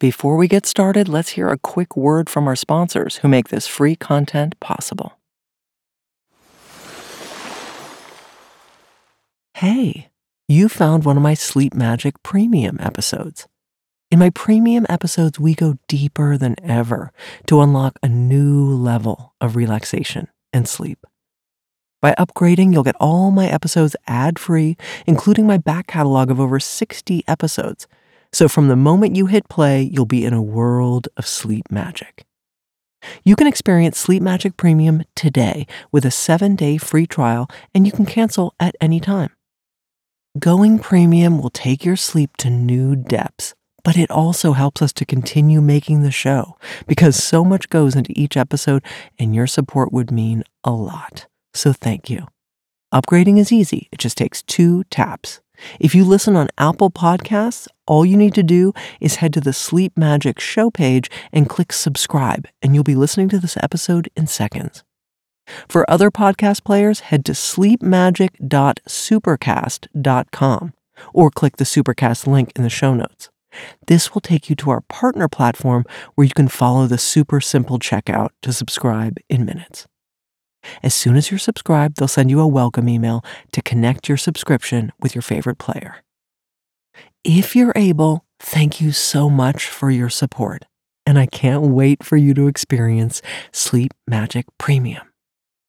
Before we get started, let's hear a quick word from our sponsors who make this free content possible. Hey, you found one of my Sleep Magic premium episodes. In my premium episodes, we go deeper than ever to unlock a new level of relaxation and sleep. By upgrading, you'll get all my episodes ad free, including my back catalog of over 60 episodes. So from the moment you hit play, you'll be in a world of sleep magic. You can experience Sleep Magic Premium today with a seven day free trial, and you can cancel at any time. Going premium will take your sleep to new depths, but it also helps us to continue making the show because so much goes into each episode, and your support would mean a lot. So thank you. Upgrading is easy, it just takes two taps. If you listen on Apple Podcasts, all you need to do is head to the Sleep Magic show page and click subscribe, and you'll be listening to this episode in seconds. For other podcast players, head to sleepmagic.supercast.com or click the Supercast link in the show notes. This will take you to our partner platform where you can follow the super simple checkout to subscribe in minutes. As soon as you're subscribed, they'll send you a welcome email to connect your subscription with your favorite player. If you're able, thank you so much for your support, and I can't wait for you to experience Sleep Magic Premium.